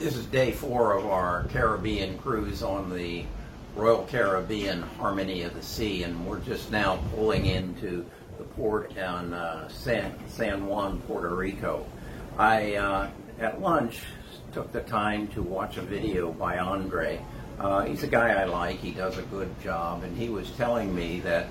This is day four of our Caribbean cruise on the Royal Caribbean Harmony of the Sea, and we're just now pulling into the port on uh, San, San Juan, Puerto Rico. I, uh, at lunch, took the time to watch a video by Andre. Uh, he's a guy I like, he does a good job, and he was telling me that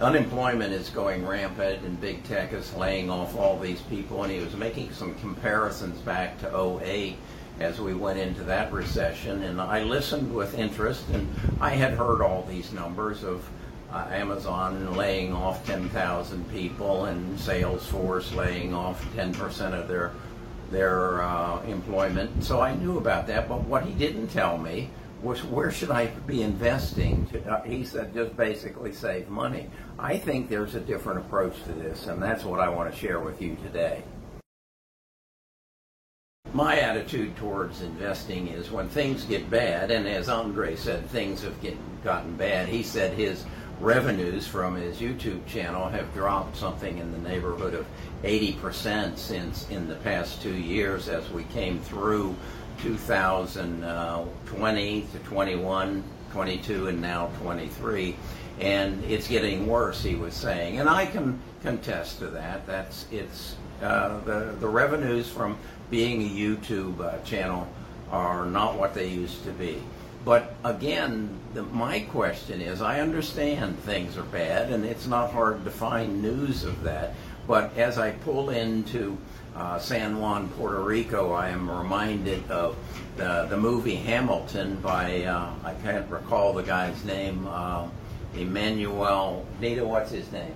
unemployment is going rampant and big tech is laying off all these people, and he was making some comparisons back to 08 as we went into that recession. And I listened with interest, and I had heard all these numbers of uh, Amazon laying off 10,000 people and Salesforce laying off 10% of their their uh, employment. So I knew about that, but what he didn't tell me was where should I be investing? To, uh, he said just basically save money. I think there's a different approach to this, and that's what I want to share with you today. My attitude towards investing is when things get bad, and as Andre said, things have get, gotten bad. He said his revenues from his YouTube channel have dropped something in the neighborhood of 80% since in the past two years as we came through 2020 to 21, 22, and now 23. And it's getting worse, he was saying. And I can contest to that. That's it's uh, the the revenues from being a YouTube uh, channel are not what they used to be. But again, the, my question is I understand things are bad, and it's not hard to find news of that. But as I pull into uh, San Juan, Puerto Rico, I am reminded of the, the movie Hamilton by, uh, I can't recall the guy's name, uh, Emmanuel, Nita, what's his name?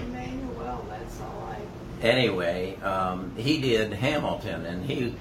Emmanuel, that's all I. Anyway, um, he did Hamilton, and he,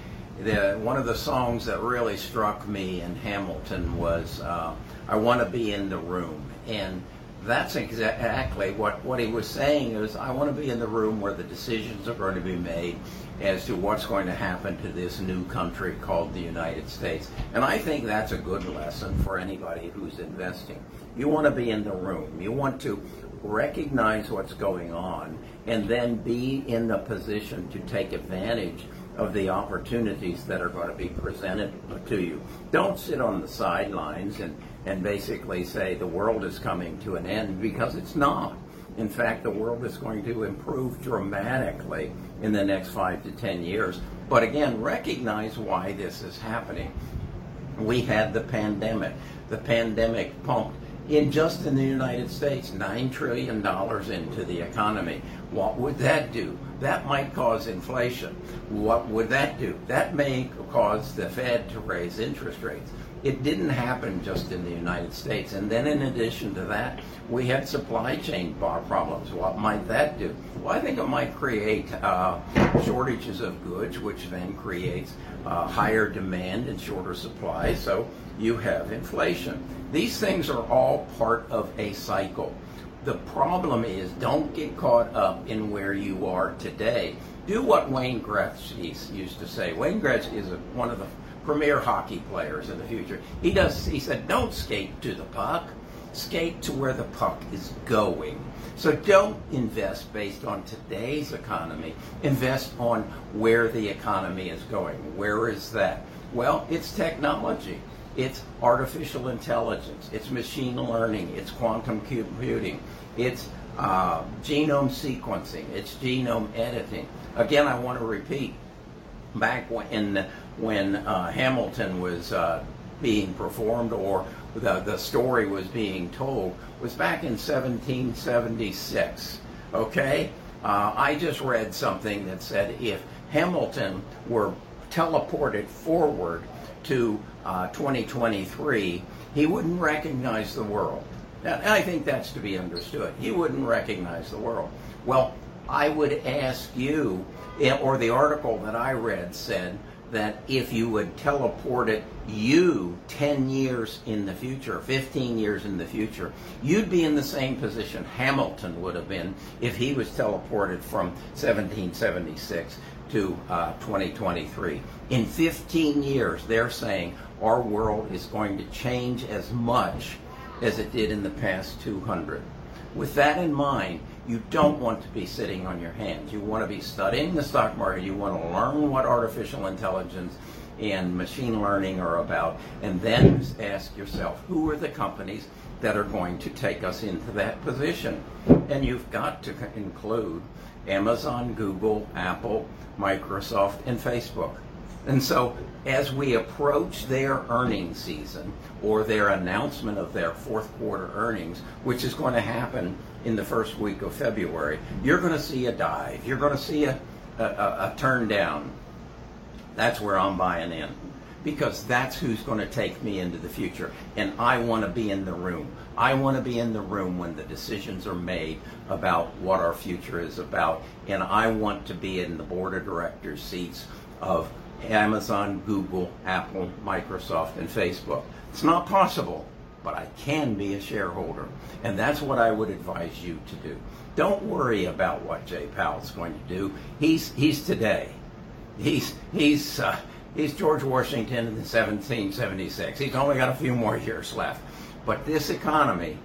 the, one of the songs that really struck me in Hamilton was uh, I Want to Be in the Room. And that's exactly what, what he was saying is I want to be in the room where the decisions are going to be made as to what's going to happen to this new country called the United States. And I think that's a good lesson for anybody who's investing. You want to be in the room. You want to recognize what's going on and then be in the position to take advantage of the opportunities that are going to be presented to you. Don't sit on the sidelines and, and basically say the world is coming to an end because it's not. In fact, the world is going to improve dramatically in the next five to ten years. But again, recognize why this is happening. We had the pandemic. The pandemic pumped in just in the United States, $9 trillion into the economy. What would that do? That might cause inflation. What would that do? That may cause the Fed to raise interest rates. It didn't happen just in the United States. And then, in addition to that, we had supply chain problems. What might that do? Well, I think it might create uh, shortages of goods, which then creates uh, higher demand and shorter supply. So you have inflation. These things are all part of a cycle. The problem is don't get caught up in where you are today. Do what Wayne Gretzky used to say. Wayne Gretzky is a, one of the premier hockey players in the future. He does. He said, "Don't skate to the puck, skate to where the puck is going." So don't invest based on today's economy. Invest on where the economy is going. Where is that? Well, it's technology. It's artificial intelligence. It's machine learning. It's quantum computing. It's uh, genome sequencing. It's genome editing. Again, I want to repeat. Back when when uh, Hamilton was uh, being performed or the, the story was being told was back in 1776. Okay? Uh, I just read something that said if Hamilton were teleported forward to uh, 2023, he wouldn't recognize the world. And I think that's to be understood. He wouldn't recognize the world. Well, I would ask you, eh, or the article that I read said that if you would teleport it you 10 years in the future, 15 years in the future, you'd be in the same position Hamilton would have been if he was teleported from 1776 to uh, 2023. In 15 years, they're saying our world is going to change as much as it did in the past 200. With that in mind, You don't want to be sitting on your hands. You want to be studying the stock market. You want to learn what artificial intelligence and machine learning are about, and then ask yourself, who are the companies that are going to take us into that position? And you've got to include Amazon, Google, Apple, Microsoft, and Facebook. And so, as we approach their earnings season or their announcement of their fourth quarter earnings, which is going to happen in the first week of February, you're going to see a dive. You're going to see a, a, a, a turn down. That's where I'm buying in because that's who's going to take me into the future. And I want to be in the room. I want to be in the room when the decisions are made about what our future is about. And I want to be in the board of directors seats of Amazon, Google, Apple, Microsoft, and Facebook. It's not possible, but I can be a shareholder. And that's what I would advise you to do. Don't worry about what Jay Powell's going to do. He's, he's today. He's, he's, uh, he's George Washington in 1776. He's only got a few more years left. But this economy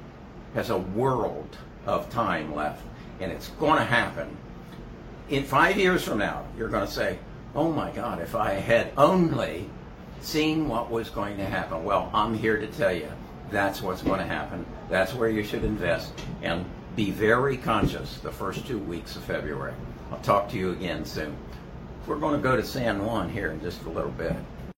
has a world of time left, and it's going to happen. In five years from now, you're going to say, oh my God, if I had only seen what was going to happen. Well, I'm here to tell you that's what's going to happen. That's where you should invest. And be very conscious the first two weeks of February. I'll talk to you again soon. We're going to go to San Juan here in just a little bit.